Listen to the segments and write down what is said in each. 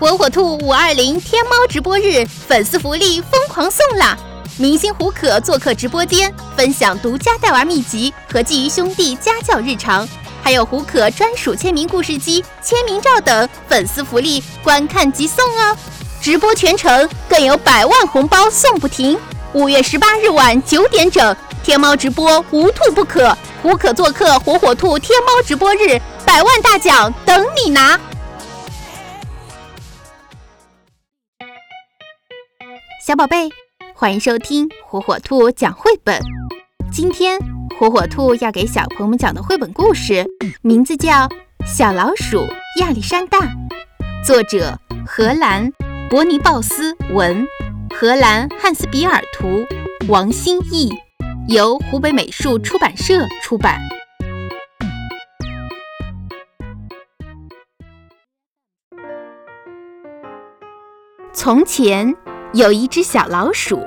火火兔五二零天猫直播日粉丝福利疯狂送啦！明星胡可做客直播间，分享独家带娃秘籍和鲫鱼兄弟家教日常，还有胡可专属签名故事机、签名照等粉丝福利，观看即送哦！直播全程更有百万红包送不停！五月十八日晚九点整，天猫直播无兔不可，胡可做客火火兔天猫直播日，百万大奖等你拿！小宝贝，欢迎收听火火兔讲绘本。今天火火兔要给小朋友们讲的绘本故事，名字叫《小老鼠亚历山大》，作者荷兰伯尼鲍斯文，荷兰汉斯比尔图，王新义，由湖北美术出版社出版。从前。有一只小老鼠，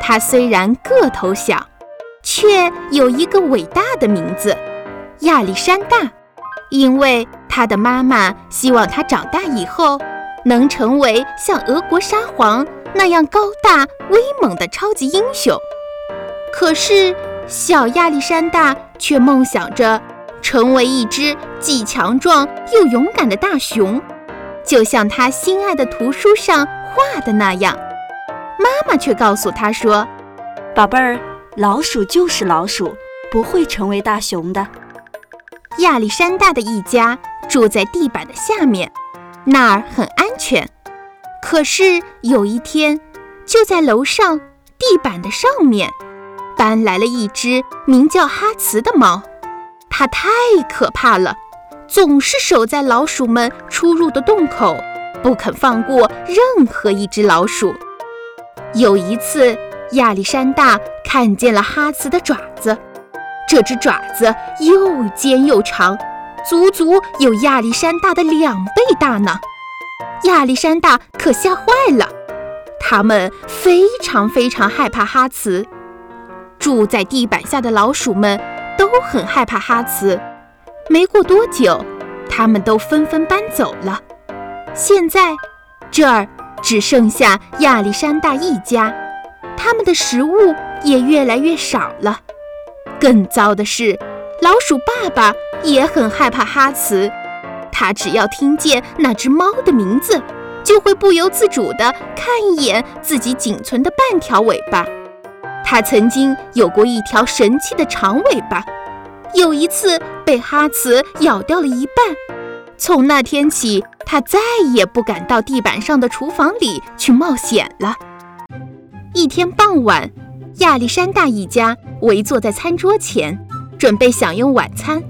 它虽然个头小，却有一个伟大的名字——亚历山大。因为它的妈妈希望它长大以后能成为像俄国沙皇那样高大威猛的超级英雄。可是，小亚历山大却梦想着成为一只既强壮又勇敢的大熊，就像他心爱的图书上画的那样。妈妈却告诉他说：“宝贝儿，老鼠就是老鼠，不会成为大熊的。”亚历山大的一家住在地板的下面，那儿很安全。可是有一天，就在楼上地板的上面，搬来了一只名叫哈茨的猫。它太可怕了，总是守在老鼠们出入的洞口，不肯放过任何一只老鼠。有一次，亚历山大看见了哈茨的爪子，这只爪子又尖又长，足足有亚历山大的两倍大呢。亚历山大可吓坏了，他们非常非常害怕哈茨。住在地板下的老鼠们都很害怕哈茨。没过多久，他们都纷纷搬走了。现在，这儿。只剩下亚历山大一家，他们的食物也越来越少了。更糟的是，老鼠爸爸也很害怕哈茨，他只要听见那只猫的名字，就会不由自主地看一眼自己仅存的半条尾巴。他曾经有过一条神奇的长尾巴，有一次被哈茨咬掉了一半。从那天起，他再也不敢到地板上的厨房里去冒险了。一天傍晚，亚历山大一家围坐在餐桌前，准备享用晚餐。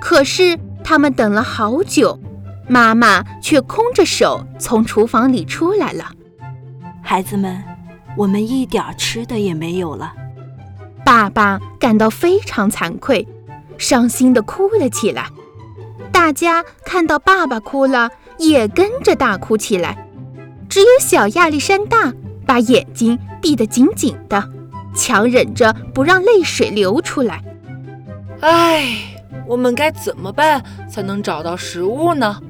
可是他们等了好久，妈妈却空着手从厨房里出来了。孩子们，我们一点吃的也没有了。爸爸感到非常惭愧，伤心地哭了起来。大家看到爸爸哭了，也跟着大哭起来。只有小亚历山大把眼睛闭得紧紧的，强忍着不让泪水流出来。唉，我们该怎么办才能找到食物呢？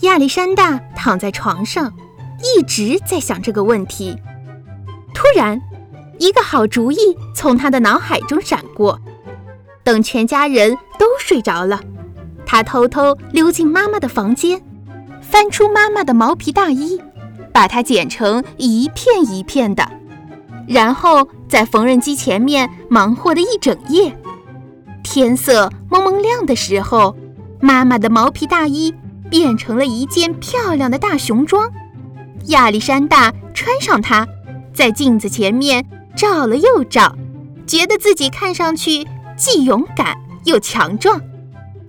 亚历山大躺在床上，一直在想这个问题。突然，一个好主意从他的脑海中闪过。等全家人都睡着了。他偷偷溜进妈妈的房间，翻出妈妈的毛皮大衣，把它剪成一片一片的，然后在缝纫机前面忙活了一整夜。天色蒙蒙亮的时候，妈妈的毛皮大衣变成了一件漂亮的大熊装。亚历山大穿上它，在镜子前面照了又照，觉得自己看上去既勇敢又强壮。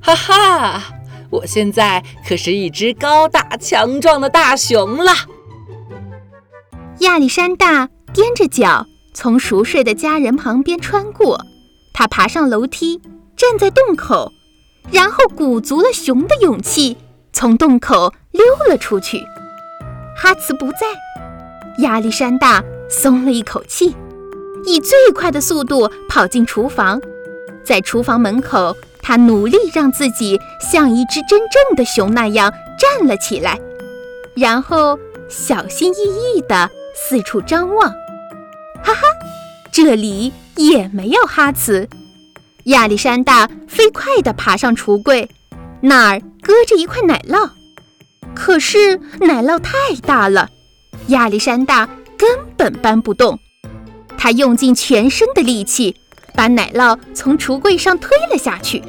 哈哈，我现在可是一只高大强壮的大熊了。亚历山大踮着脚从熟睡的家人旁边穿过，他爬上楼梯，站在洞口，然后鼓足了熊的勇气，从洞口溜了出去。哈茨不在，亚历山大松了一口气，以最快的速度跑进厨房，在厨房门口。他努力让自己像一只真正的熊那样站了起来。然后小心翼翼地四处张望。哈哈，这里也没有哈茨。亚历山大飞快地爬上橱柜，那儿搁着一块奶酪，可是奶酪太大了，亚历山大根本搬不动。他用尽全身的力气，把奶酪从橱柜上推了下去，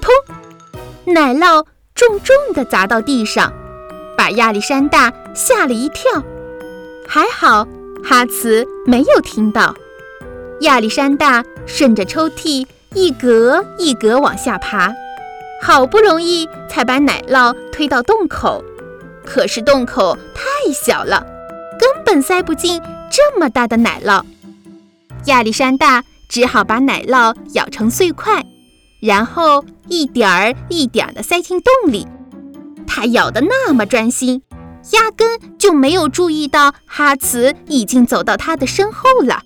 砰！奶酪重重地砸到地上，把亚历山大吓了一跳。还好哈茨没有听到。亚历山大顺着抽屉一格一格往下爬，好不容易才把奶酪推到洞口，可是洞口太小了，根本塞不进这么大的奶酪。亚历山大只好把奶酪咬成碎块，然后一点儿一点儿地塞进洞里。他咬得那么专心，压根就没有注意到哈茨已经走到他的身后了。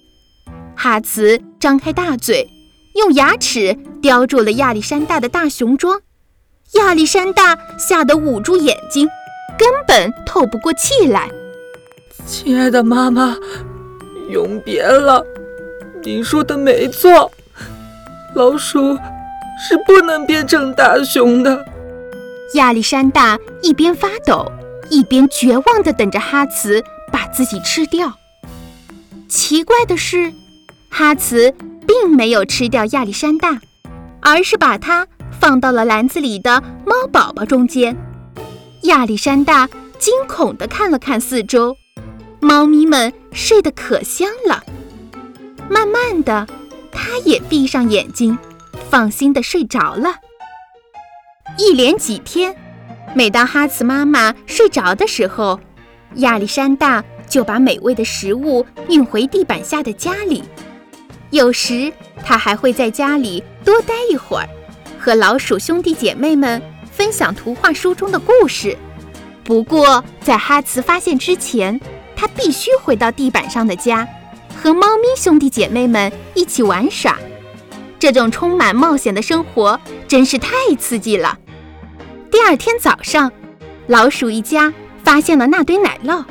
哈茨张开大嘴，用牙齿叼住了亚历山大的大熊装。亚历山大吓得捂住眼睛，根本透不过气来。亲爱的妈妈，永别了。您说的没错，老鼠是不能变成大熊的。亚历山大一边发抖，一边绝望地等着哈茨把自己吃掉。奇怪的是，哈茨并没有吃掉亚历山大，而是把它放到了篮子里的猫宝宝中间。亚历山大惊恐地看了看四周，猫咪们睡得可香了。慢慢的，他也闭上眼睛，放心的睡着了。一连几天，每当哈茨妈妈睡着的时候，亚历山大就把美味的食物运回地板下的家里。有时，他还会在家里多待一会儿，和老鼠兄弟姐妹们分享图画书中的故事。不过，在哈茨发现之前，他必须回到地板上的家。和猫咪兄弟姐妹们一起玩耍，这种充满冒险的生活真是太刺激了。第二天早上，老鼠一家发现了那堆奶酪，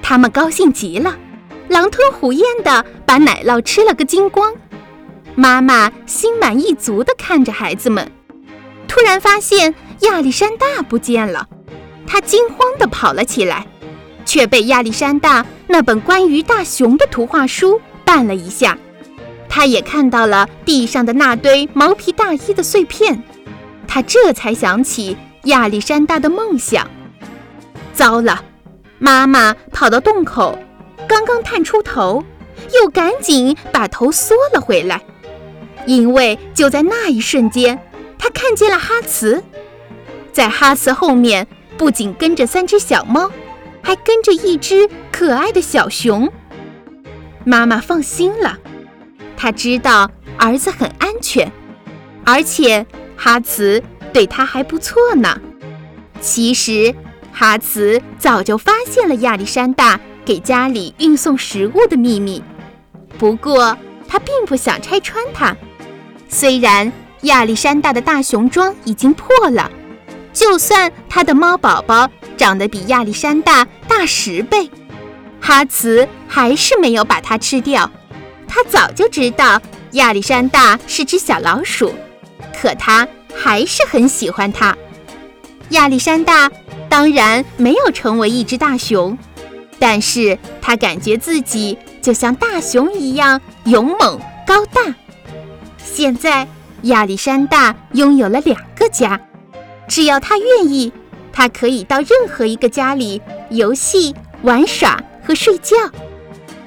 他们高兴极了，狼吞虎咽地把奶酪吃了个精光。妈妈心满意足地看着孩子们，突然发现亚历山大不见了，他惊慌地跑了起来。却被亚历山大那本关于大熊的图画书绊了一下，他也看到了地上的那堆毛皮大衣的碎片，他这才想起亚历山大的梦想。糟了，妈妈跑到洞口，刚刚探出头，又赶紧把头缩了回来，因为就在那一瞬间，他看见了哈茨，在哈茨后面不仅跟着三只小猫。还跟着一只可爱的小熊，妈妈放心了，她知道儿子很安全，而且哈茨对他还不错呢。其实哈茨早就发现了亚历山大给家里运送食物的秘密，不过他并不想拆穿他。虽然亚历山大的大熊装已经破了，就算他的猫宝宝。长得比亚历山大大十倍，哈茨还是没有把它吃掉。他早就知道亚历山大是只小老鼠，可他还是很喜欢它。亚历山大当然没有成为一只大熊，但是他感觉自己就像大熊一样勇猛高大。现在亚历山大拥有了两个家，只要他愿意。它可以到任何一个家里游戏、玩耍和睡觉，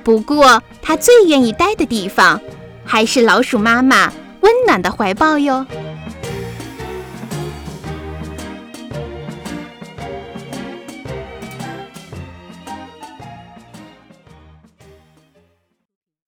不过它最愿意待的地方，还是老鼠妈妈温暖的怀抱哟。